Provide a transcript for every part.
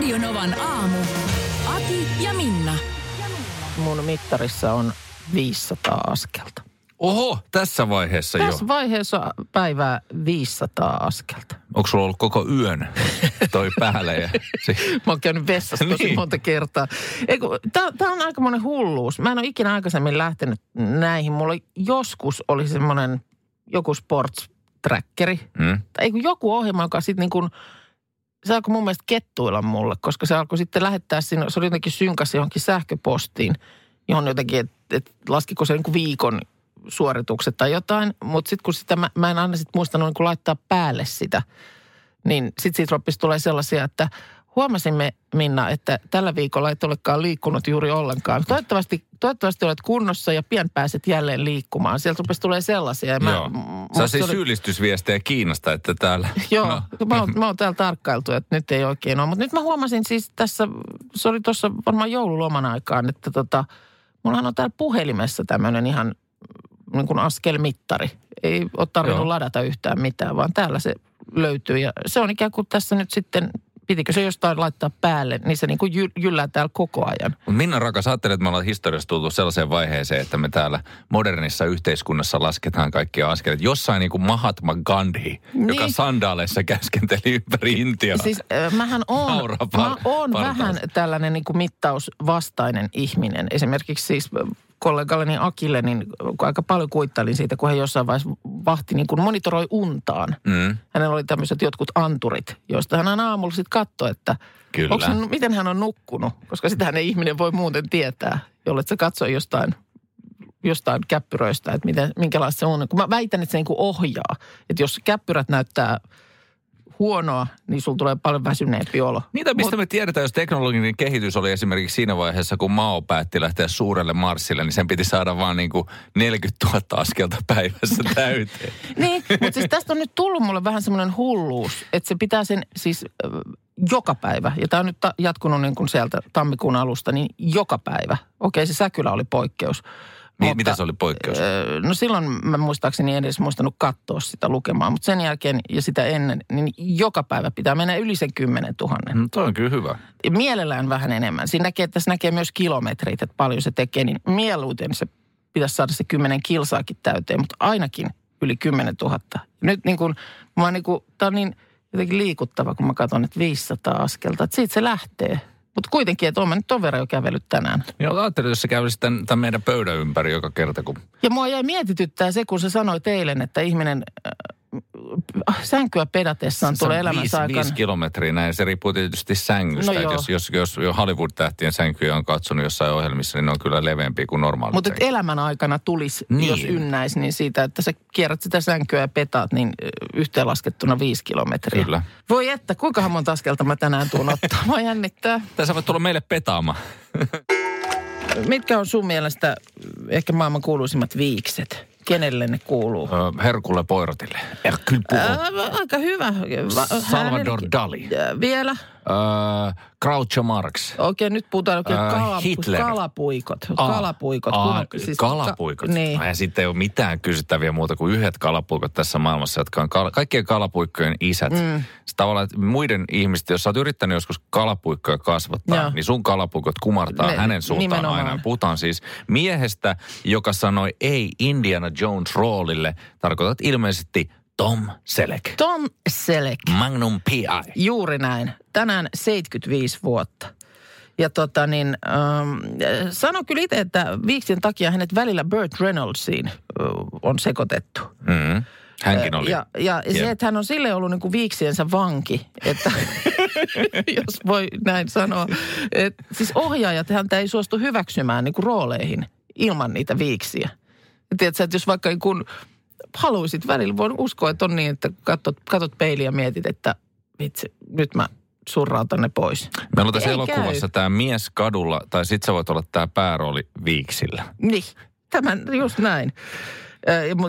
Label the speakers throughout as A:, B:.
A: Radionovan aamu. Ati ja Minna.
B: Mun mittarissa on 500 askelta.
C: Oho, tässä vaiheessa
B: Tässä
C: jo.
B: vaiheessa päivää 500 askelta.
C: Onko sulla ollut koko yön toi päälle? Ja si-
B: Mä oon käynyt vessassa tosi
C: Niin.
B: monta kertaa. Tämä on aika monen hulluus. Mä en ole ikinä aikaisemmin lähtenyt näihin. Mulla joskus oli semmoinen joku sports trackeri.
C: mm?
B: Tai joku ohjelma, joka sitten niin kuin, se alkoi mun mielestä kettuilla mulle, koska se alkoi sitten lähettää sinne, se oli jotenkin synkäs johonkin sähköpostiin, johon jotenkin, että et laskiko se niin viikon suoritukset tai jotain. Mutta sitten kun sitä, mä, mä en aina sitten muistanut niin laittaa päälle sitä, niin sitten siitä tulee sellaisia, että huomasimme Minna, että tällä viikolla et olekaan liikkunut juuri ollenkaan. Toivottavasti, toivottavasti olet kunnossa ja pian pääset jälleen liikkumaan. Sieltä rupesi tulee sellaisia. Ja
C: Joo. Sä siis
B: oli-
C: syyllistysviestejä Kiinasta, että täällä...
B: Joo,
C: No.
B: mä, oon, mä oon täällä tarkkailtu, että nyt ei oikein ole. Mutta nyt mä huomasin siis tässä, se oli tuossa varmaan joululoman aikaan, että tota, mullahan on täällä puhelimessa tämmöinen ihan niin kuin askelmittari. Ei ole tarvinnut.
C: Joo.
B: ladata yhtään mitään, vaan täällä se löytyy. Ja se on ikään kuin tässä nyt sitten, pitikö se jostain laittaa päälle, niin se niin kuin jy- jyllää täällä koko ajan.
C: Minna rakas, ajattelet, että me ollaan historiassa tultu sellaiseen vaiheeseen, että me täällä modernissa yhteiskunnassa lasketaan kaikkia askeleita. Jossain niin kuin Mahatma Gandhi, niin. joka sandaaleissa käskenteli ympäri Intiaa.
B: Siis äh, mähän on,
C: Nauraa
B: mä
C: par-
B: oon vähän tällainen niin kuin mittausvastainen ihminen. Esimerkiksi siis kollegalleni Akille, niin aika paljon kuittailin siitä, kun hän jossain vaiheessa vahti niin kuin monitoroi untaan.
C: Mm,
B: Hänellä oli tämmöiset jotkut anturit, joista hän aina aamulla sitten katsoi, että
C: Kyllä.
B: hän, miten hän on nukkunut. Koska sitähän ei ihminen voi muuten tietää, jolle se katsoo jostain jostain käppyröistä, että miten, minkälaista se on. Kun mä väitän, että se niin kuin ohjaa. Että jos käppyrät näyttää huonoa, niin sulla tulee paljon väsyneempi olo.
C: Niitä, mistä me tiedetään, jos teknologinen kehitys oli esimerkiksi siinä vaiheessa, kun Mao päätti lähteä suurelle Marsille, niin sen piti saada vaan niin kuin 40 000 askelta päivässä täyteen.
B: Niin, mutta siis tästä on nyt tullut mulle vähän semmoinen hulluus, että se pitää sen siis äh, joka päivä, ja tämä on nyt ta- jatkunut niin kuin sieltä tammikuun alusta, niin joka päivä. Okei, se Säkylä oli poikkeus.
C: Mi- mitä se oli poikkeus?
B: Öö, No silloin mä muistaakseni en edes muistanut katsoa sitä lukemaan, mutta sen jälkeen ja sitä ennen, niin joka päivä pitää mennä yli sen 10 000.
C: No, toi on kyllä hyvä.
B: Ja Mielellään vähän enemmän. Siinä näkee, että tässä näkee myös kilometrit, että paljon se tekee, niin mieluiten se pitäisi saada se 10 kilsaakin täyteen, mutta ainakin yli 10 000. Nyt niin kuin, mä niin kuin, tää on niin jotenkin liikuttava, kun mä katson, että 500 askelta, että siitä se lähtee. Mutta kuitenkin, että mä nyt verran jo kävellyt tänään.
C: Joo, ajattelin, jos sä kävelisit tämän, tämän meidän pöydän ympäri joka kerta, kun...
B: Ja mua jäi mietityttää se, kun sä sanoit eilen, että ihminen äh, sänkyä pedatessaan tulee elämänsä
C: viisi,
B: aikana.
C: viisi kilometriä näin. Se riippuu tietysti sängystä.
B: No
C: jos, jos, jos jo Hollywood-tähtien sänkyjä on katsonut jossain ohjelmissa, niin ne on kyllä leveämpiä kuin normaalit
B: Mutta elämän aikana tulisi,
C: Niin.
B: jos ynnäisi, niin siitä, että sä kierrät sitä sänkyä ja petaat, niin yhteenlaskettuna viisi kilometriä.
C: Kyllä.
B: Voi että, kuinka monta askelta mä tänään tuun ottaa? Mä jännittää.
C: Tai sä voit tulla meille petaamaan.
B: Mitkä on sun mielestä ehkä maailman kuuluisimmat viikset? Kenelle ne kuuluu?
C: Herkulle Poirotille. Poirot.
B: Ää, aika hyvä. Va-
C: Salvador Dali.
B: Vielä?
C: Öö, Groucho Marx.
B: Oikein, nyt puhutaan oikein
C: Ää,
B: kalapu-
C: Hitler.
B: kalapuikot.
C: Aa,
B: kalapuikot.
C: aa,
B: kun on-
C: kalapuikot.
B: Ka- niin.
C: No Ja sitten ei ole mitään kysyttäviä muuta kuin yhdet kalapuikot tässä maailmassa, jotka on kal- kaikkien kalapuikkojen isät. Mm. Sitten tavallaan, että muiden ihmisten, jos sä oot yrittänyt joskus kalapuikkoja kasvattaa,
B: Joo.
C: niin sun kalapuikot kumartaa
B: Ne-
C: hänen suuntaan
B: nimenomaan.
C: aina. Puhutaan siis miehestä, joka sanoi ei Indiana Jones roolille. Tarkoitat ilmeisesti Tom Selleck.
B: Tom Selleck.
C: Magnum P.I.
B: Juuri näin. Tänään 75 vuotta. Ja tota niin, ähm, sanon kyllä itse, että viiksien takia hänet välillä Burt Reynoldsiin äh, on sekoitettu.
C: Mm. Hänkin oli.
B: Ja, ja
C: Jep.
B: se, että hän on sille ollut niin kuin viiksiensä vanki, että jos voi näin sanoa. Et, siis ohjaajat häntä ei suostu hyväksymään niin kuin rooleihin ilman niitä viiksiä. Ja tiedätkö, että jos vaikka niin kun haluaisit välillä, voin uskoa, että on niin, että katsot, katsot peiliä ja mietit, että vitsi, nyt mä surrauta ne pois.
C: Meillä on tässä
B: Ei
C: elokuvassa tämä mies kadulla, tai sit sä voit olla tämä päärooli viiksillä.
B: Niin, tämän just näin.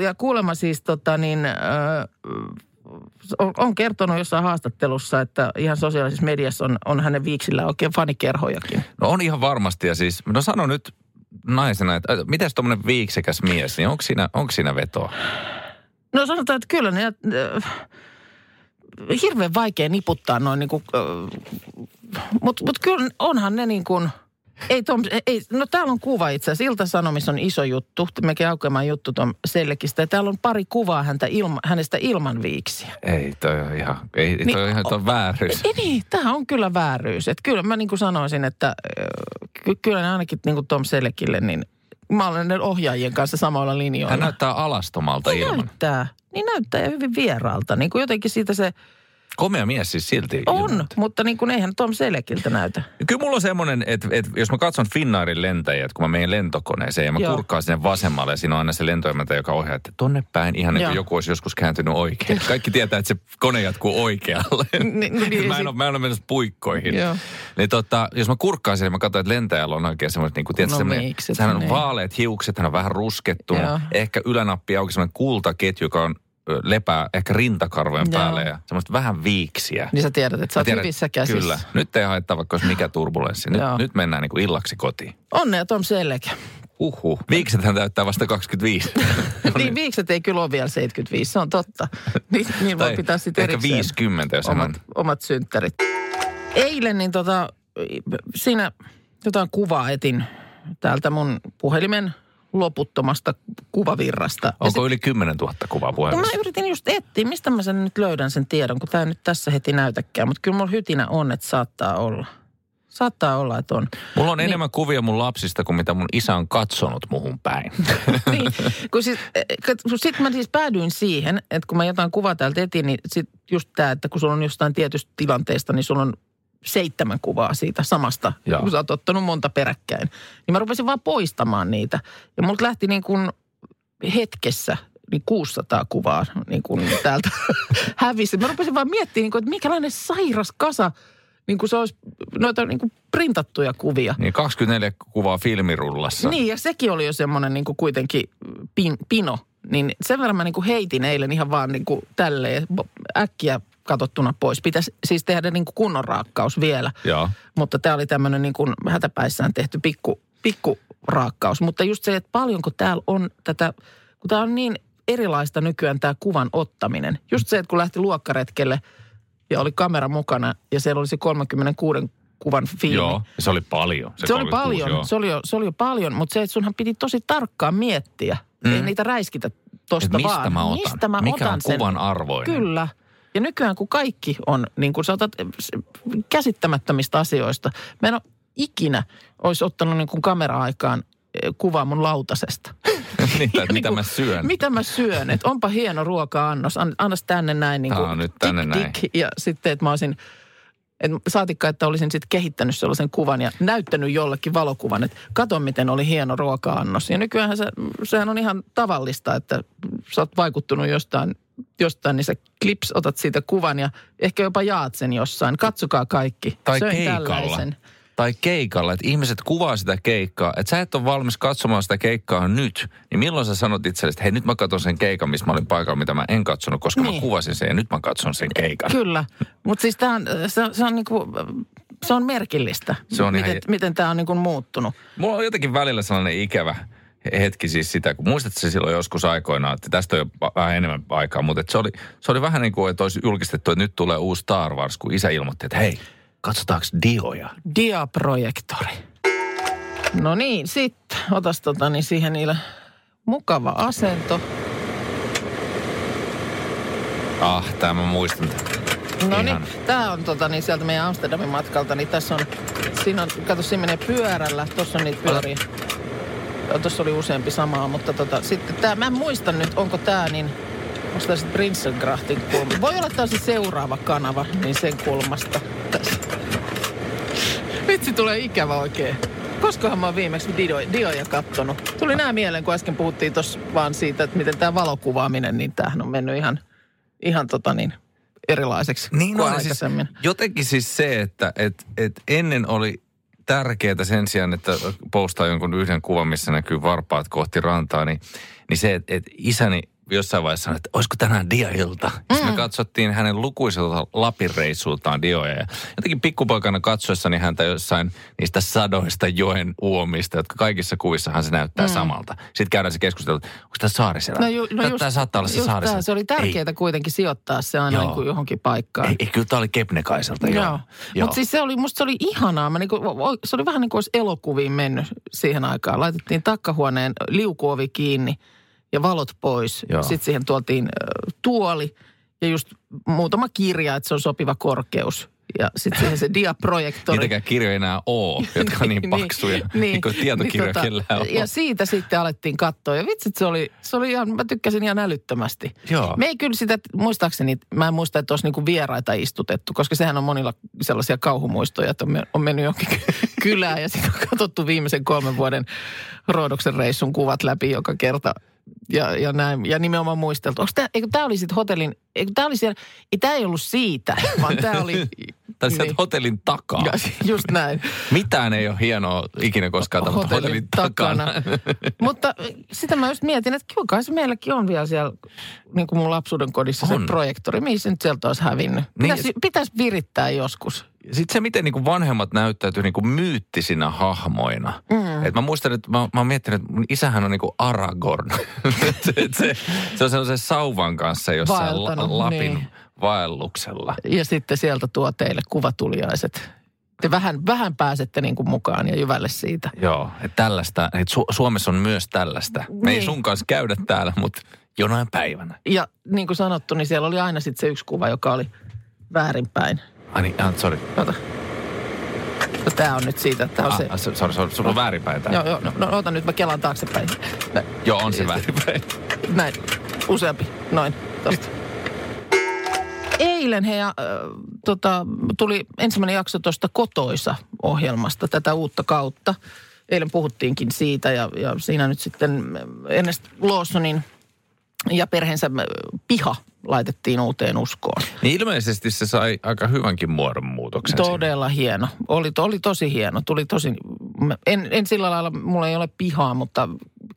B: Ja kuulemma siis tota niin, ö, on, on kertonut jossain haastattelussa, että ihan sosiaalisessa mediassa on, on hänen viiksillä oikein fanikerhojakin.
C: No on ihan varmasti, ja siis, no sano nyt naisena, että äh, mitäs tuommoinen viiksekäs mies, niin onko siinä, onko siinä vetoa?
B: No sanotaan, että kyllä ne, hirveän vaikea niputtaa noin niin kuin, mutta mut kyllä onhan ne niin kuin, ei Tom, ei, no täällä on kuva itse asiassa. Ilta-Sanomissa on iso juttu, mekin aukeamaan juttu Tom Selkistä. Ja täällä on pari kuvaa häntä ilma, hänestä ilman viiksiä.
C: Ei, toi on ihan, ei,
B: Niin,
C: toi on ihan toi vääryys.
B: Ei niin, tämä on kyllä vääryys. Että kyllä mä niin kuin sanoisin, että ky- kyllä ne ainakin niin kuin Tom Selekille, niin mä olen ne ohjaajien kanssa samoilla linjoilla.
C: Hän näyttää alastomalta
B: Niin
C: ilman.
B: näyttää. Niin näyttää ja hyvin vieraalta. Niin kuin jotenkin siitä se
C: Komea mies siis silti.
B: on,
C: ilman.
B: mutta niin kuin eihän Tom Selekiltä näytä.
C: Kyllä mulla on semmoinen, että, että jos mä katson Finnairin lentäjiä, että kun mä menen lentokoneeseen ja mä
B: Joo.
C: kurkkaan sinne vasemmalle ja siinä on aina se lentoimäntä, joka ohjaa, että tonne päin ihan niin kuin joku olisi joskus kääntynyt oikein. Kaikki tietää, että se kone jatkuu oikealle.
B: No niin,
C: mä, en
B: sit-
C: ole, mä en ole menossa puikkoihin.
B: Joo.
C: Niin tota, jos mä kurkkaan sinne, mä katson, että lentäjällä on oikein semmoiset, niin kuin, tiedätkö,
B: No
C: semmoinen,
B: miksi,
C: hän on
B: niin.
C: vaaleat hiukset, hän on vähän ruskettunut.
B: Joo.
C: Ehkä ylänappi auki semmoinen kultaketju, joka on lepää ehkä rintakarvojen
B: Joo.
C: päälle ja semmoista vähän viiksiä.
B: Niin sä tiedät, että sä oot
C: tiedän,
B: hyvissä käsissä.
C: Kyllä. Nyt ei haittaa vaikka olisi mikä turbulenssi. Nyt,
B: Joo.
C: nyt mennään niin kuin illaksi kotiin.
B: Onnea Tom Selek.
C: Uhuh. Viiksethän täyttää vasta 25.
B: niin viikset ei kyllä ole vielä 75, se on totta. Niin, niin voi pitää sitten
C: ehkä
B: erikseen
C: 50, jos hän on.
B: omat, omat synttärit. Eilen niin tota, siinä jotain kuvaa etin täältä mun puhelimen loputtomasta kuvavirrasta.
C: Onko yli 10 000 kuvaa
B: No
C: puhelimessa?
B: mä yritin just etsiä, mistä mä sen nyt löydän sen tiedon, kun tämä nyt tässä heti näytäkään. Mutta kyllä mulla hytinä on, että saattaa olla. Saattaa olla, että on.
C: Mulla on
B: Niin.
C: enemmän kuvia mun lapsista kuin mitä mun isä on katsonut muhun päin.
B: niin, kun siis, sitten mä siis päädyin siihen, että kun mä jotain kuvaa täältä etin, niin sit just tämä, että kun sulla on jostain tietystä tilanteesta, niin sulla on seitsemän kuvaa siitä samasta,
C: Joo.
B: kun sä oot ottanut monta peräkkäin. Niin mä rupesin vaan poistamaan niitä. Ja multa lähti niin kuin hetkessä niin 600 kuvaa niin kuin täältä hävisi. Mä rupesin vaan miettimään, niin kuin, että mikälainen sairas kasa, niin kuin se olisi noita niin kuin printattuja kuvia.
C: niin 24 kuvaa filmirullassa.
B: Niin, ja sekin oli jo semmoinen niin kuin kuitenkin pin, pino. Niin sen verran mä niin kuin heitin eilen ihan vaan niin kuin tälleen äkkiä katsottuna pois. Pitäisi siis tehdä niin kuin kunnon raakkaus vielä.
C: Joo.
B: Mutta tämä oli tämmöinen niin kuin hätäpäissään tehty pikku, pikku raakkaus. Mutta just se, että paljonko täällä on tätä, kun tämä on niin erilaista nykyään tämä kuvan ottaminen. Just se, että kun lähti luokkaretkelle ja oli kamera mukana ja siellä oli se 36 kuvan filmi.
C: Joo, se oli paljon.
B: Se, se oli
C: 36,
B: paljon,
C: joo.
B: se oli, jo, se oli jo paljon, mutta se, että sunhan piti tosi tarkkaan miettiä. Mm. Ei niitä räiskitä tosta
C: mistä
B: vaan.
C: mä otan?
B: Mistä mä
C: Mikä
B: otan
C: on
B: sen?
C: kuvan arvoinen?
B: Kyllä. Ja nykyään kun kaikki on, niin kuin sä otat käsittämättömistä asioista. Mä en ole ikinä olisi ottanut niin kuin kamera-aikaan eh, kuvaa mun lautasesta.
C: niin, tai mitä mä syön.
B: Mitä mä syön, että onpa hieno ruoka-annos, an, annas tänne näin niin kuin
C: on nyt tänne
B: tik,
C: näin.
B: tik, ja sitten, että mä olisin, että saatikka, että olisin sitten kehittänyt sellaisen kuvan ja näyttänyt jollekin valokuvan, että kato miten oli hieno ruoka-annos. Ja nykyään se, sehän on ihan tavallista, että sä oot vaikuttunut jostain, jostain niin sä klips, otat siitä kuvan ja ehkä jopa jaat sen jossain. Katsokaa kaikki.
C: Tai
B: Söin
C: keikalla.
B: tällaisen.
C: Tai keikalla, että ihmiset kuvaa sitä keikkaa, että sä et ole valmis katsomaan sitä keikkaa nyt, niin milloin sä sanot itsellesi, että hei nyt mä katson sen keikan, missä mä olin paikalla, mitä mä en katsonut, koska
B: Niin.
C: mä kuvasin sen ja nyt mä katson sen keikan.
B: Kyllä, mutta siis tää on, se, se, on niinku, se on merkillistä,
C: Se on ihan-
B: miten, miten tämä on niinku muuttunut.
C: Mulla on jotenkin välillä sellainen ikävä hetki siis sitä, kun muistat se silloin joskus aikoinaan, että tästä on jo vähän enemmän aikaa, mutta se, oli, se oli vähän niin kuin, että olisi julkistettu, että nyt tulee uusi Star Wars, kun isä ilmoitti, että hei, katsotaanko Dioja?
B: Diaprojektori. No niin, sitten otas tota, niin siihen niille mukava asento.
C: Ah, tämä mä muistan.
B: No niin, tämä on tota, niin sieltä meidän Amsterdamin matkalta, niin tässä on, siinä on, kato, siinä menee pyörällä, tuossa on niitä pyöriä. Tuossa oli useampi samaa, mutta tota, sitten tämä, mä en muista nyt, onko tämä niin, onko tämä sitten Prinsengraftin kulma. Voi olla, tämä se seuraava kanava, niin sen kulmasta tässä. Vitsi, tulee ikävä oikein. Koskahan mä oon viimeksi Dio, Dioja kattonut. Tuli nämä mieleen, kun äsken puhuttiin tuossa vaan siitä, että miten tämä valokuvaaminen, niin tämähän on mennyt ihan, ihan tota niin, erilaiseksi
C: Niin
B: kuin
C: on, siis
B: aikaisemmin.
C: jotenkin siis se, että et, et ennen oli tärkeää sen sijaan, että postaa jonkun yhden kuvan, missä näkyy varpaat kohti rantaa, niin, niin se, että et isäni jossain vaiheessa sanoi, että olisiko tänään dia-ilta. Mm. me katsottiin hänen lukuisilta Lapin reissultaan dioja. Ja jotenkin pikkupoikana katsoessani häntä jossain niistä sadoista joen uomista, jotka kaikissa kuvissahan se näyttää mm. samalta. Sitten käydään se keskustelu, että onko tämä saari siellä?
B: No, ju, no just,
C: tämä saattaa olla se
B: just
C: saari
B: tää,
C: siellä.
B: Se oli tärkeää kuitenkin sijoittaa se aina
C: Joo.
B: niin johonkin paikkaan.
C: ei, ei, kyllä tämä oli Kepnekaiselta.
B: Joo.
C: Joo.
B: Mutta siis se oli, musta se oli ihanaa. Mä niinku, se oli vähän niin kuin olisi elokuviin mennyt siihen aikaan. Laitettiin takkahuoneen liukuovi kiinni ja valot pois.
C: Joo.
B: Sitten siihen tuotiin äh, tuoli ja just muutama kirja, että se on sopiva korkeus. Ja sitten siihen se diaprojektori.
C: Niitäkään kirjoja enää ole, jotka on niin paksuja, niin, niin kuin tietokirjoja niin, kellään on.
B: Ja siitä sitten alettiin katsoa. Ja vitsit, se oli, se oli ihan, mä tykkäsin ihan älyttömästi.
C: Joo.
B: Me ei kyllä sitä, muistaakseni, mä en muista, että olisi niinku vieraita istutettu, koska sehän on monilla sellaisia kauhumuistoja, että on on mennyt johonkin kylään ja sitten on katsottu viimeisen kolmen vuoden Roodoksen reissun kuvat läpi joka kerta. Ja, ja, näin, ja nimenomaan muisteltu. Tämä, eikö oli sitten hotellin, eikö tämä oli siellä, ei tämä ei ollut siitä, vaan tämä oli...
C: Tai sieltä
B: niin.
C: hotellin takaa.
B: Ja, just näin.
C: Mitään ei ole hienoa ikinä koskaan tapahtunut hotellin takana.
B: Mutta sitä mä just mietin, että kyllä kai se meilläkin on vielä siellä, niin kuin mun lapsuuden kodissa se
C: On.
B: projektori. Mihin se nyt sieltä olisi hävinnyt?
C: Niin,
B: Pitäisi, pitäisi virittää joskus.
C: Sitten se, miten niin kuin vanhemmat näyttäytyy niin kuin myyttisinä hahmoina. Mm. Et mä muistan, että mä, mä oon miettinyt, että mun isähän on niin kuin Aragorn. se, se, se on sellaisen sauvan kanssa jossain la, Lapin
B: niin.
C: Vaelluksella.
B: Ja sitten sieltä tuo teille kuvatuliaiset. Te vähän, vähän pääsette niin kuin mukaan ja jyvälle siitä.
C: Joo, että tällaista, että Su- Suomessa on myös tällaista. Me ei
B: Niin.
C: sun kanssa käydä täällä, mutta jonain päivänä.
B: Ja niin kuin sanottu, niin siellä oli aina sitten se yksi kuva, joka oli väärinpäin.
C: Ai niin, ah, sorry.
B: Ota. No, tämä on nyt siitä, että tämä on
C: Ah,
B: se.
C: ah, sorry, sorry, sulla on väärinpäin tää.
B: Joo, joo, no, no ota nyt, mä kelaan taaksepäin. Näin.
C: Joo, on se väärinpäin.
B: Näin, useampi, noin, tosta. Eilen he, äh, tota, tuli ensimmäinen jakso tuosta Kotoisa-ohjelmasta, tätä uutta kautta. Eilen puhuttiinkin siitä ja, ja siinä nyt sitten Ernest Lawsonin ja perheensä äh, piha laitettiin uuteen uskoon.
C: Niin ilmeisesti se sai aika hyvänkin muodonmuutoksen. siinä.
B: Todella hieno. Oli, oli tosi hieno. Tuli tosi, en, en sillä lailla, mulla ei ole pihaa, mutta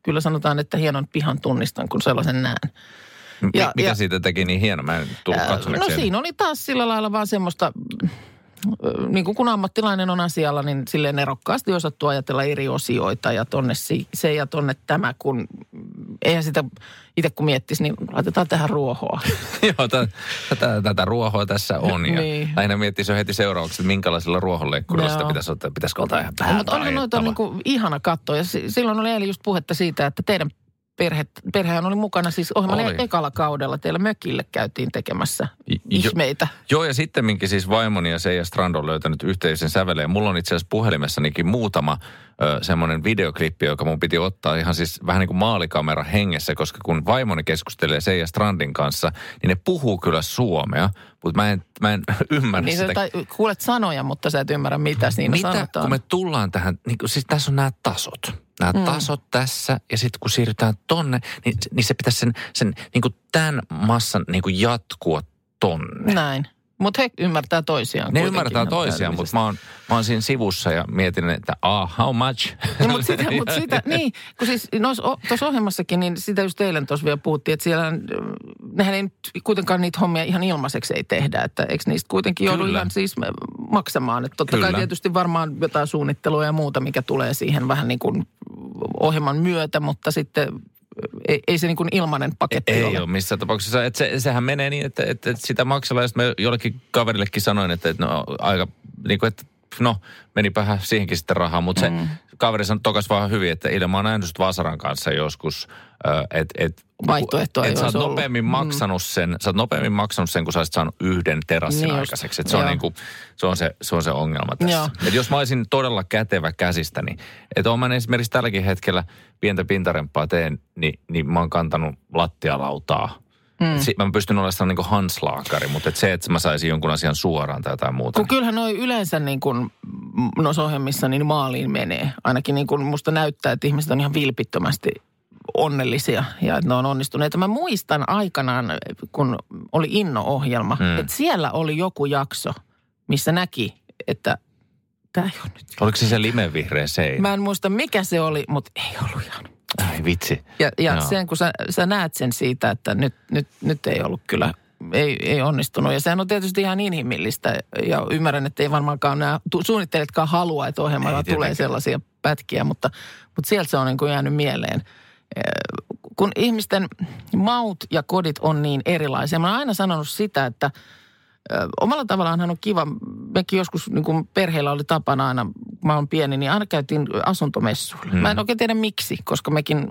B: kyllä sanotaan, että hienon pihan tunnistan, kun sellaisen näen. Ja-
C: Mikä
B: ja-
C: siitä teki niin hieno? Mä en tullut.
B: No siinä oli taas sillä lailla vaan semmoista, ö, niin kuin kun ammattilainen on asialla, niin silleen nerokkaasti osattu ajatella eri osioita ja tonne si- se ja tonne tämä, kun eihän sitä itse kun miettisi, niin laitetaan tähän ruohoa.
C: Joo, tä- tätä, tätä ruohoa tässä on. Ja
B: Niin.
C: lähinnä miettisi jo heti seuraavaksi, että minkälaisella ruohonleikkurilla sitä pitäisi ottaa. Pitäisikö ottaa ihan vähän
B: Mutta onhan noita niin kuin ihana katsoa. Ja si- silloin oli eilen just puhetta siitä, että teidän perhe, perhehän oli mukana siis ohjelman
C: Oli.
B: ekalla kaudella. Teillä mökille käytiin tekemässä
C: Jo-
B: ihmeitä.
C: Joo, ja sitten minkin siis vaimoni ja Seija Strand on löytänyt yhteisen säveleen. Mulla on itse asiassa puhelimessanikin muutama ö, semmoinen videoklippi, joka mun piti ottaa ihan siis vähän niin kuin maalikamera hengessä, koska kun vaimoni keskustelee Seija Strandin kanssa, niin ne puhuu kyllä suomea, mutta mä en, mä en ymmärrä
B: Niin
C: sitä.
B: tai, kuulet sanoja, mutta sä et ymmärrä, mitä siinä
C: Mitä,
B: sanotaan.
C: kun me tullaan tähän, niin kuin, siis tässä on nämä tasot. Nämä mm. tasot tässä ja sitten kun siirrytään tonne, niin, niin se pitäisi sen, sen niin kuin tämän massan niin kuin jatkua tonne.
B: Näin. Mutta he ymmärtää toisiaan.
C: Ne ymmärtää toisiaan, mutta mä oon, mä oon siinä sivussa ja mietin, että ah, how much?
B: No, mutta sitä, mut sitä, niin, kun siis tuossa ohjelmassakin, niin sitä just eilen tuossa vielä puhuttiin, että siellä, mm, nehän ei nyt kuitenkaan niitä hommia ihan ilmaiseksi ei tehdä, että eikö niistä kuitenkin joudu ihan siis maksamaan. Että totta kai
C: Kyllä.
B: tietysti varmaan jotain suunnittelua ja muuta, mikä tulee siihen vähän niin kuin ohjelman myötä, mutta sitten ei, ei se niin kuin ilmainen paketti
C: Ei
B: ole.
C: ole missään tapauksessa. Et se, sehän menee niin, että, että, että sitä maksellaan. Ja sitten mä jollekin kaverillekin sanoin, että, että no aika, niin kuin, että no menipähän siihenkin sitten rahaa. Mutta mm. se kaveri sanoi tokas vaan hyvin, että Ilma mä oon nähnyt Vasaran kanssa joskus, että et,
B: Vaihtoehtoa ei
C: et sä oot
B: ollut.
C: nopeammin
B: Mm.
C: maksanut sen, sä oot nopeammin maksanut sen, kun sä olisit saanut yhden terassin
B: Niin
C: aikaiseksi. Et se, on
B: Joo.
C: niin kuin, se, on se, se on se ongelma tässä.
B: Joo.
C: Et jos mä olisin todella kätevä käsistä, niin että oon mä esimerkiksi tälläkin hetkellä pientä pintarempaa teen, niin, niin mä oon kantanut lattialautaa. Mm. Mä pystyn olemaan sellainen niin hanslaakari, mutta et se, että mä saisin jonkun asian suoraan tai jotain muuta.
B: Kun kyllähän noi yleensä niin kuin noissa ohjelmissa niin maaliin menee. Ainakin niin kuin musta näyttää, että ihmiset on ihan vilpittömästi onnellisia ja että ne on onnistuneet. Mä muistan aikanaan, kun oli Inno-ohjelma,
C: mm.
B: että siellä oli joku jakso, missä näki, että tämä ei ole nyt.
C: Oliko se se limevihreä seinä?
B: Mä en muista mikä se oli, mutta ei ollut ihan.
C: Ai vitsi.
B: Ja, ja
C: Joo.
B: sen, kun sä, sä näet sen siitä, että nyt, nyt, nyt ei ollut kyllä, ei, ei onnistunut. Ja sehän on tietysti ihan inhimillistä. Ja ymmärrän, että ei varmaankaan nämä suunnittelijatkaan halua, että ohjelmalla
C: Ei
B: tulee
C: tietenkään.
B: sellaisia pätkiä. Mutta, mutta sieltä se on niin kuin jäänyt mieleen. Kun ihmisten maut ja kodit on niin erilaisia. Mä oon aina sanonut sitä, että omalla tavallaanhan on kiva. Mekin joskus niin kuin perheellä oli tapana aina, kun mä oon pieni, niin aina käytiin asuntomessuilla.
C: Hmm.
B: Mä en oikein tiedä miksi, koska mekin,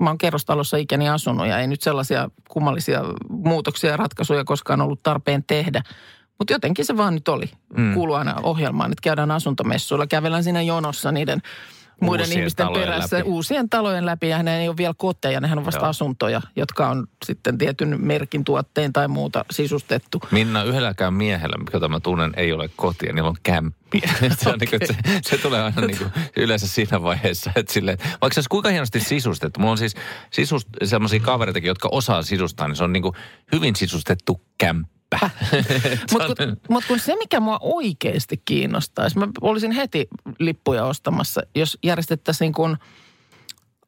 B: mä oon kerrostalossa ikäni asunut ja ei nyt sellaisia kummallisia muutoksia ja ratkaisuja koskaan ollut tarpeen tehdä. Mutta jotenkin se vaan nyt oli.
C: Hmm.
B: Mm. Kuuluu aina ohjelmaan, että käydään asuntomessuilla. Kävellään siinä jonossa niiden muiden
C: Uusien
B: ihmisten perässä
C: läpi.
B: uusien talojen läpi. Ja ne ei ole vielä koteja, nehän on vasta
C: Joo.
B: asuntoja, jotka on sitten tietyn merkin tuotteen tai muuta sisustettu.
C: Minna, yhdelläkään miehellä, jota mä tunnen, ei ole kotia, niillä on kämppiä. se, on niin kuin, se, se tulee aina niin kuin, yleensä siinä vaiheessa, että silleen, vaikka se olisi kuinka hienosti sisustettu. Mulla on siis sisust, sellaisia kavereitakin, jotka osaa sisustaa, niin se on niin kuin hyvin sisustettu kämppä.
B: Mutta kun, mut kun se, mikä mua oikeasti kiinnostaisi, mä olisin heti lippuja ostamassa, jos järjestettäisiin niin kuin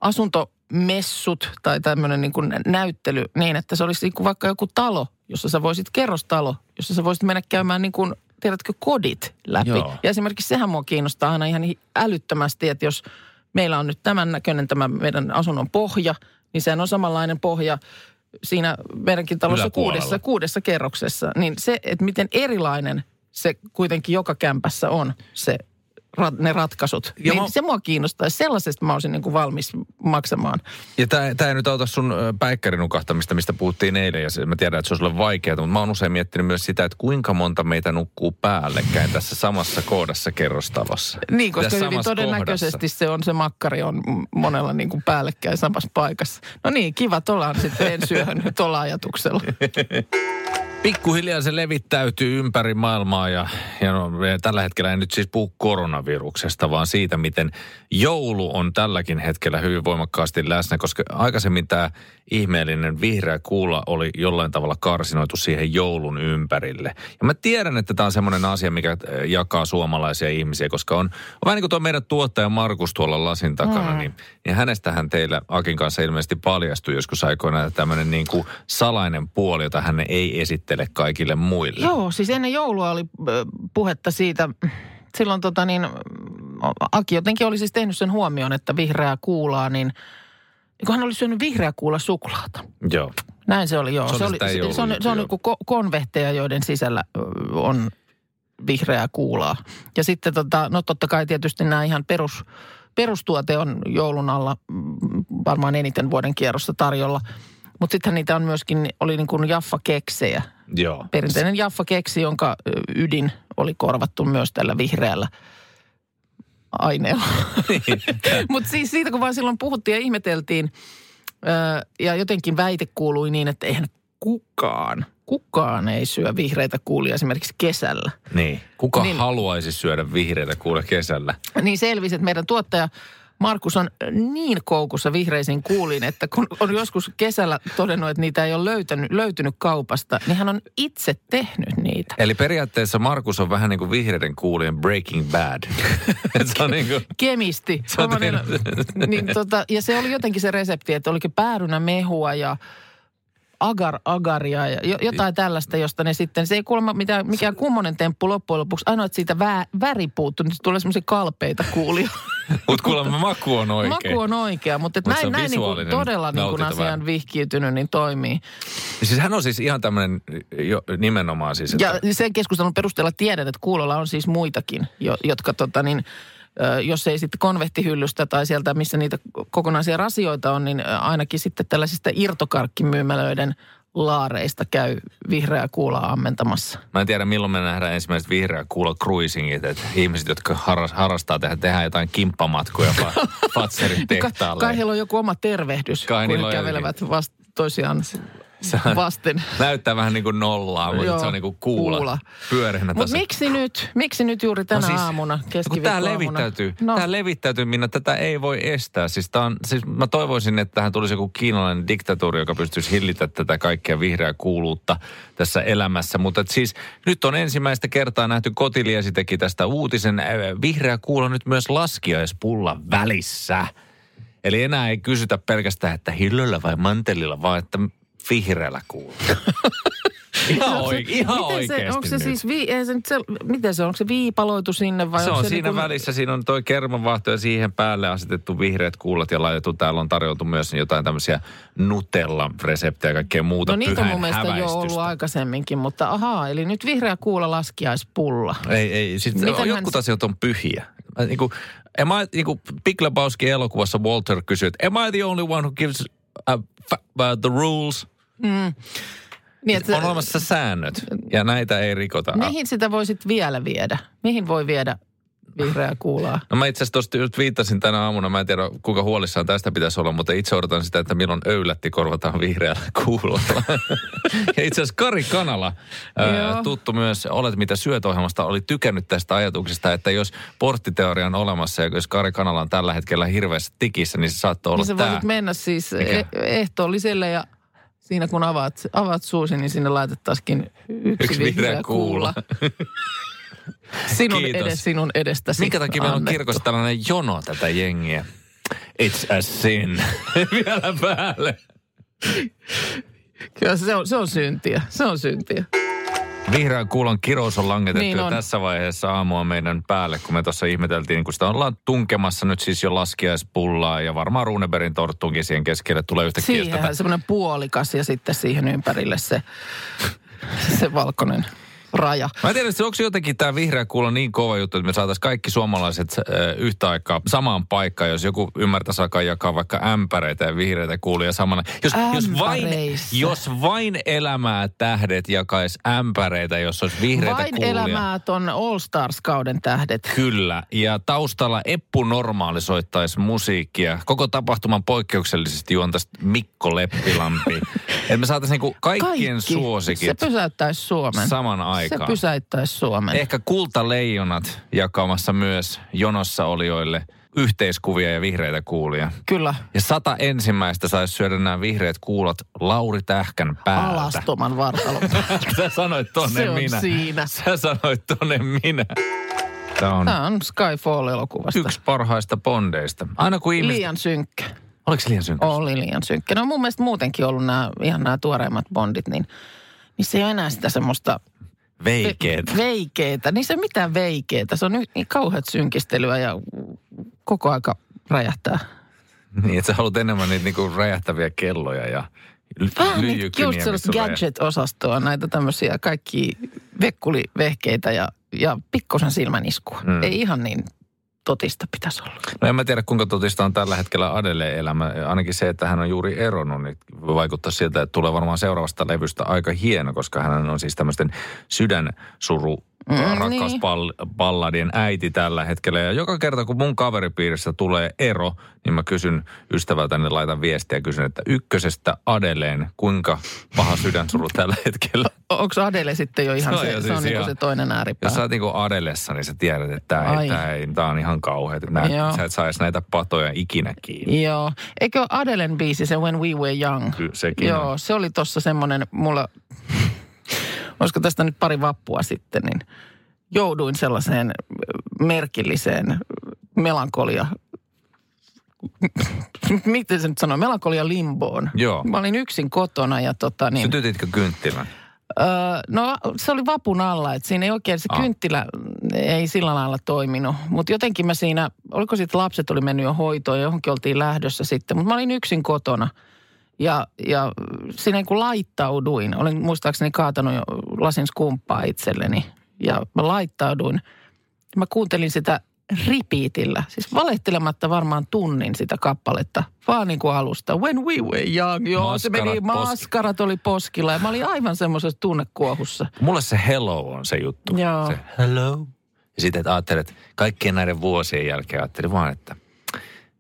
B: asuntomessut tai tämmöinen niin kuin näyttely niin, että se olisi niin kuin vaikka joku talo, jossa sä voisit, kerrostalo, jossa sä voisit mennä käymään niin kuin, tiedätkö, kodit läpi.
C: Joo.
B: Ja esimerkiksi sehän mua kiinnostaa aina ihan älyttömästi, että jos meillä on nyt tämän näköinen tämä meidän asunnon pohja, niin sehän on samanlainen pohja siinä meidänkin talossa kuudessa, kuudessa kerroksessa. Niin se, että miten erilainen se kuitenkin joka kämpässä on, se, ra- ne ratkaisut.
C: Ja
B: niin
C: mä-
B: se mua kiinnostaa. Sellaisesta mä olisin niin kuin valmis maksamaan.
C: Ja tämä ei nyt auta sun päikkärinukahtamista, mistä puhuttiin eilen, ja se, mä tiedän, että se on sulle vaikeaa, mutta mä oon usein miettinyt myös sitä, että kuinka monta meitä nukkuu päällekkäin tässä samassa kohdassa kerrostalossa.
B: Niin, koska
C: Tässä
B: hyvin todennäköisesti
C: kohdassa.
B: se on se makkari on monella niin kuin päällekkäin samassa paikassa. No niin, kiva, ollaan sitten ensyöhön tuolla ajatuksella.
C: Pikkuhiljaa se levittäytyy ympäri maailmaa ja, ja no, tällä hetkellä en nyt siis puhu koronaviruksesta, vaan siitä, miten joulu on tälläkin hetkellä hyvin voimakkaasti läsnä, koska aikaisemmin tämä ihmeellinen vihreä kuula oli jollain tavalla karsinoitu siihen joulun ympärille. Ja mä tiedän, että tämä on semmoinen asia, mikä äh, jakaa suomalaisia ihmisiä, koska on, on vähän niin kuin tuo meidän tuottaja Markus tuolla lasin takana, mm. niin, niin hänestähän teillä Akin kanssa ilmeisesti paljastui joskus aikoinaan tämmöinen niin kuin salainen puoli, jota hän ei esittele kaikille muille.
B: Joo, siis ennen joulua oli puhetta siitä, silloin tota niin, Aki jotenkin oli siis tehnyt sen huomioon, että vihreää kuulaa, niin kun hän oli syönyt vihreää kuula suklaata.
C: Joo.
B: Näin se oli, joo.
C: Se oli sitä
B: se, se, on, se on
C: joo.
B: niin kuin konvehteja, joiden sisällä on vihreää kuulaa. Ja sitten tota, no totta kai tietysti nämä ihan perus, perustuote on joulun alla mm, varmaan eniten vuoden kierrossa tarjolla. Mutta sittenhän niitä on myöskin, oli niin kuin Jaffa-keksejä.
C: Joo.
B: Perinteinen Jaffa-keksi, jonka ydin oli korvattu myös tällä vihreällä aineella. Mutta siis siitä, kun vaan silloin puhuttiin ja ihmeteltiin, ja jotenkin väite kuului niin, että eihän kukaan, kukaan ei syö vihreitä kuulia esimerkiksi kesällä.
C: Niin. Kuka niin. Haluaisi syödä vihreitä kuule kesällä?
B: Niin selvisi, että meidän tuottaja Markus on niin koukussa vihreisiin kuuliin, että kun on joskus kesällä todennut, että niitä ei ole löytänyt, löytynyt kaupasta, niin hän on itse tehnyt niitä.
C: Eli periaatteessa Markus on vähän niin kuin vihreiden kuulien Breaking Bad. Se on niin kuin,
B: Kemisti.
C: Se on tehnyt-
B: niin, tota, ja se oli jotenkin se resepti, että olikin päärynä mehua ja agar agaria ja jo, jotain tällaista, josta ne sitten, se ei kuulemma mitään, mikään kummonen temppu loppujen lopuksi. Ainoa, että siitä vä, väri puuttuu, niin tulee semmoisia kalpeita kuulia.
C: Mutta kuulemma maku on oikein.
B: Maku on oikea, mutta
C: Mut
B: näin, näin niin kuin todella niin kuin asiaan
C: vähän.
B: vihkiytynyt, niin toimii.
C: Siis hän on siis ihan tämmöinen jo, nimenomaan siis, että
B: Ja sen keskustelun perusteella tiedän, että kuulolla on siis muitakin, jo, jotka tota niin, jos ei sitten konvehtihyllystä tai sieltä, missä niitä kokonaisia rasioita on, niin ainakin sitten tällaisista irtokarkkimyymälöiden laareista käy vihreää kuulaa ammentamassa.
C: Mä en tiedä milloin me nähdään ensimmäiset vihreä kuulla cruisingit, että ihmiset, jotka harras, harrastaa tehdä, tehdään jotain kimppamatkoja fa- Fatserin
B: Kai,
C: tehtaalle.
B: kai heillä on joku oma tervehdys,
C: Kai
B: kun he kävelevät vasta toisiaan
C: Se on-
B: vasten.
C: Näyttää vähän niin kuin nollaa, mutta
B: Joo,
C: se on niin kuin kuula,
B: kuula.
C: pyöreänä
B: Mutta miksi nyt? Miksi nyt juuri tänä
C: No
B: aamuna,
C: kun tämä levittäytyy,
B: No,
C: tämä levittäytyy, minä tätä ei voi estää. Siis, tää on, siis mä toivoisin, että tähän tulisi joku kiinalainen diktatuuri, joka pystyisi hillitä tätä kaikkea vihreää kuuluutta tässä elämässä. Mutta siis nyt on ensimmäistä kertaa nähty, Kotiliesi teki tästä uutisen, äh, vihreä kuulo nyt myös laskiaispullan välissä. Eli enää ei kysytä pelkästään, että hillöllä vai mantelilla, vaan että vihreällä kuulla. ihan, oike- ihan
B: miten
C: oikeasti
B: se, onko se
C: nyt.
B: siis, vi, ei se, nyt se, miten se on, onko se viipaloitu sinne vai
C: Se on
B: se
C: siinä
B: niinku-
C: välissä, siinä on toi kermanvaahto ja siihen päälle asetettu vihreät kuulat ja laitettu. Täällä on tarjoltu myös jotain tämmöisiä Nutella-reseptejä ja kaikkea muuta
B: No niitä on mun mielestä jo ollut aikaisemminkin, mutta ahaa, eli nyt vihreä kuula laskiaispulla.
C: Ei, ei, siis
B: Miten
C: jotkut
B: hän-
C: asiat on pyhiä. Mä Niin kuin, am I, niin kuin Big Lebowski elokuvassa Walter kysyy, että am I the only one who gives uh, fa- uh, the rules?
B: Niin, että
C: On olemassa säännöt ja näitä ei rikota.
B: mihin sitä voisit vielä viedä? Mihin voi viedä vihreää kuulaa?
C: No mä itse asiassa tuosta just viittasin tänä aamuna, mä en tiedä kuinka huolissaan tästä pitäisi olla, mutta itse odotan sitä, että milloin öylätti korvataan vihreällä kuulolla. ja itse asiassa Kari Kanala, ää, tuttu myös Olet mitä syöt ohjelmasta, oli tykännyt tästä ajatuksesta, että jos porttiteoria on olemassa ja jos Kari Kanala on tällä hetkellä hirveässä tikissä, niin se saattaa olla
B: Niin sä
C: tämä.
B: voisit mennä siis
C: Mikä?
B: e- ehtoolliselle ja siinä kun avaat, avaat suusi, niin sinne laitettaisiin yksi,
C: Yksi vihreä kuula.
B: Sinun
C: Kiitos.
B: edes, sinun edestäsi
C: Minkä takia meillä on kirkossa tällainen jono tätä jengiä? It's a sin. Vielä päälle.
B: Kyllä se on, se on syntiä, se on syntiä.
C: Vihreän kuulon kirous on langetettu
B: Niin on.
C: tässä vaiheessa aamua meidän päälle, kun me tuossa ihmeteltiin, kun sitä ollaan tunkemassa nyt siis jo laskiaispullaa ja varmaan Runeberin torttuunkin siihen keskelle tulee yhtäkkiä tätä.
B: Siihen semmoinen puolikas ja sitten siihen ympärille se, se valkoinen raja.
C: Mä en tiedä, että onko jotenkin tämä vihreä kuulo niin kova juttu, että me saataisiin kaikki suomalaiset äh, yhtä aikaa samaan paikkaan, jos joku ymmärtäisi alkaa jakaa vaikka ämpäreitä ja vihreitä kuulia samana. Jos, jos, vain, jos vain elämää tähdet jakaisi ämpäreitä, jos olisi vihreitä
B: Vain
C: kuulia.
B: elämää ton All Stars-kauden tähdet.
C: Kyllä, ja taustalla Eppu Normaali soittaisi musiikkia. Koko tapahtuman poikkeuksellisesti juontaisi Mikko Leppilampi. että me saataisiin niinku kaikkien
B: Kaikki.
C: suosikit
B: Se pysäyttäisi Suomen.
C: saman
B: Se
C: aikaan.
B: pysäyttäisi Suomen.
C: Ehkä kultaleijonat jakamassa myös jonossa olijoille yhteiskuvia ja vihreitä kuulia.
B: Kyllä.
C: Ja sata ensimmäistä saisi syödä nämä vihreät kuulat Lauri Tähkän päältä.
B: Alastoman vartalon.
C: Sä sanoit tonne
B: Se on
C: minä.
B: siinä.
C: Sä sanoit tonne minä. Tämä on
B: Tämä on Skyfall-elokuvasta.
C: yksi parhaista bondeista. Aina kun ihmiset...
B: Liian synkkä.
C: Oliko se liian synkkä?
B: Oli liian synkkä. No mun mielestä muutenkin ollut nämä, ihan nämä tuoreimmat bondit, niin, niin se ei ole enää sitä semmoista
C: Veikeet.
B: ve- veikeetä. Niin se mitään veikeetä. Se on nyt niin kauheat synkistelyä ja koko aika räjähtää.
C: Niin, että sä haluat enemmän niitä niinku räjähtäviä kelloja ja
B: Vähän niin just sellaista gadget-osastoa, näitä tämmöisiä kaikki vekkulivehkeitä ja, ja pikkusen silmäniskua.
C: Mm.
B: Ei ihan niin totista pitäisi olla.
C: No en mä tiedä, kuinka totista on tällä hetkellä Adele elämä. Ainakin se, että hän on juuri eronnut, niin vaikuttaa siltä, että tulee varmaan seuraavasta levystä aika hieno, koska hän on siis tämmöisten sydänsuru
B: Mm,
C: rakkausballadien äiti tällä hetkellä. Ja joka kerta, kun mun kaveripiirissä tulee ero, niin mä kysyn ystävältäni, laitan viestiä ja kysyn, että ykkösestä Adeleen, kuinka paha sydänsuru tällä hetkellä.
B: Onko Adele sitten jo ihan
C: Se
B: se,
C: jo
B: se,
C: siis
B: on niinku
C: ihan-
B: se toinen ääripää?
C: Jos sä oot niinku Adelessa, niin sä tiedät, että ei,
B: Ai.
C: tää, ei, tää on ihan kauheat. Nää,
B: Joo.
C: sä et saisi näitä patoja ikinä kiinni.
B: Joo. Eikö Adelen biisi se When We Were Young?
C: Kyllä sekin
B: Joo,
C: on.
B: se oli tossa semmoinen, mulla, olisiko tästä nyt pari vappua sitten, niin jouduin sellaiseen merkilliseen melankolia, miten se nyt sanoo, melankolia limboon.
C: Joo.
B: Mä olin yksin kotona ja tota niin,
C: Sytytitkö kynttilän?
B: öö, no se oli vapun alla, että siinä ei oikein se
C: Ah.
B: kynttilä ei sillä lailla toiminut. Mutta jotenkin mä siinä, oliko sitten lapset oli mennyt jo hoitoon ja johonkin oltiin lähdössä sitten, mutta mä olin yksin kotona. Ja, ja siinä niin kuin laittauduin. Olin muistaakseni kaatanut jo lasin skumppaa itselleni. Ja mä laittauduin. Mä kuuntelin sitä ripiitillä. Siis valehtelematta varmaan tunnin sitä kappaletta. Vaan niin kuin alusta. When we were young. Joo, se meni,
C: Maskarat poski-
B: maskarat oli poskilla. Ja mä olin aivan semmoisessa tunnekuohussa.
C: Mulle se hello on se juttu.
B: Joo.
C: Se hello. Ja sitten että ajattelet, kaikkien näiden vuosien jälkeen ajattelin vaan, että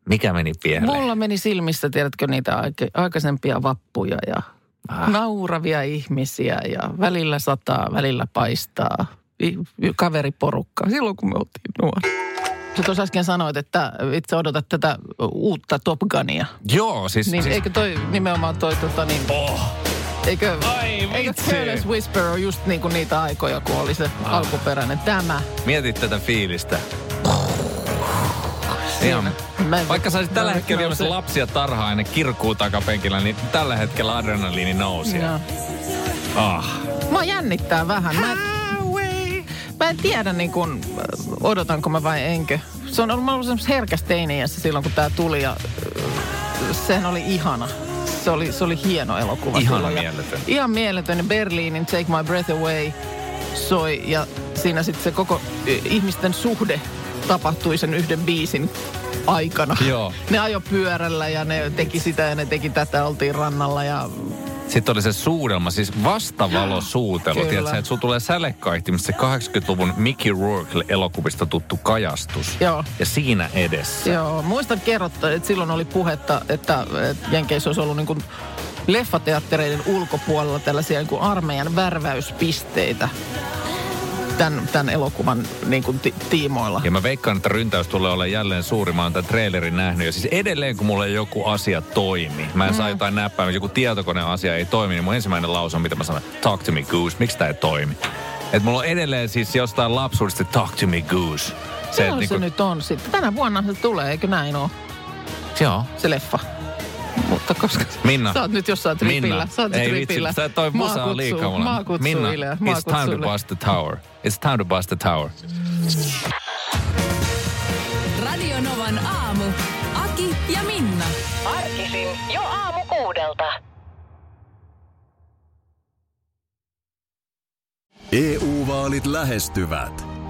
C: mikä meni pieleen.
B: Mulla meni silmissä, tiedätkö, niitä aikaisempia vappuja ja Ah. Nauravia ihmisiä ja välillä sataa, välillä paistaa. Kaveriporukka, silloin kun me oltiin nuori. Sä tuossa äsken sanoit, että itse odotat tätä uutta Top Gunia.
C: Joo, siis...
B: Niin
C: siis
B: eikö toi nimenomaan toi tota niin...
C: oh,
B: Eikö,
C: Ai
B: eikö. Careless Whisper ole just niin kuin niitä aikoja, kun oli se
C: Ah.
B: alkuperäinen tämä.
C: mietit tätä fiilistä. Ihan.
B: Mä en-
C: Vaikka sä olisit tällä
B: mä-
C: hetkellä
B: mä-
C: viemässä lapsia tarhaan ja ne kirkkuu takapenkillä, niin tällä hetkellä adrenaliini nousi.
B: Joo.
C: Ah.
B: Mua jännittää vähän. Mä en, mä en tiedä niin kun, odotanko mä vai enkö. Se on ollut, mä ollut herkässä teiniässä silloin, kun tää tuli ja äh, sehän oli ihana. Se oli, se oli hieno elokuva. Ja
C: mieletön.
B: Ihan mieletön. Berliinin Take My Breath Away soi ja siinä sitten se koko äh, ihmisten suhde tapahtui sen yhden biisin aikana.
C: Joo.
B: Ne ajo pyörällä ja ne teki sitä ja ne teki tätä, oltiin rannalla ja
C: Sitten oli se suudelma, siis vastavalosuutelu.
B: Kyllä.
C: Tiedätkö, että sulla tulee sälekkaihtimista se 80-luvun Mickey Rourke-elokuvista tuttu kajastus.
B: Joo.
C: Ja siinä edessä.
B: Joo, muistan kerrottu, että silloin oli puhetta, että, että Jenkeissä olisi ollut niin kuin leffateattereiden ulkopuolella tällaisia niin kuin armeijan värväyspisteitä tämän, tämän elokuvan niin kuin ti- tiimoilla.
C: Ja mä veikkaan, että ryntäys tulee olla jälleen suuri. Mä oon tämän trailerin nähnyt. Ja siis edelleen, kun mulla joku asia toimi, mä en
B: Mm.
C: saa jotain näppää, joku tietokoneasia ei toimi, niin mun ensimmäinen lause on, mitä mä sanon, talk to me goose. Miksi tää ei toimi? Et mulla on edelleen siis jostain lapsuudesta talk to me goose.
B: Se, se
C: niinku-
B: nyt on sitten. Tänä vuonna se tulee, eikö näin ole,
C: Joo.
B: se leffa? Mutta koska
C: Minna.
B: sä oot nyt jossain tripillä.
C: Minna.
B: Sä oot
C: Ei
B: tripillä.
C: vitsi, sä toi musa on liikaa mulle.
B: Maa kutsuu
C: Minna,
B: Ile, maa
C: it's time to bust the tower. It's time to bust the tower.
A: Radio Novan aamu. Aki ja Minna.
D: Arkisin jo aamu kuudelta.
E: EU-vaalit lähestyvät.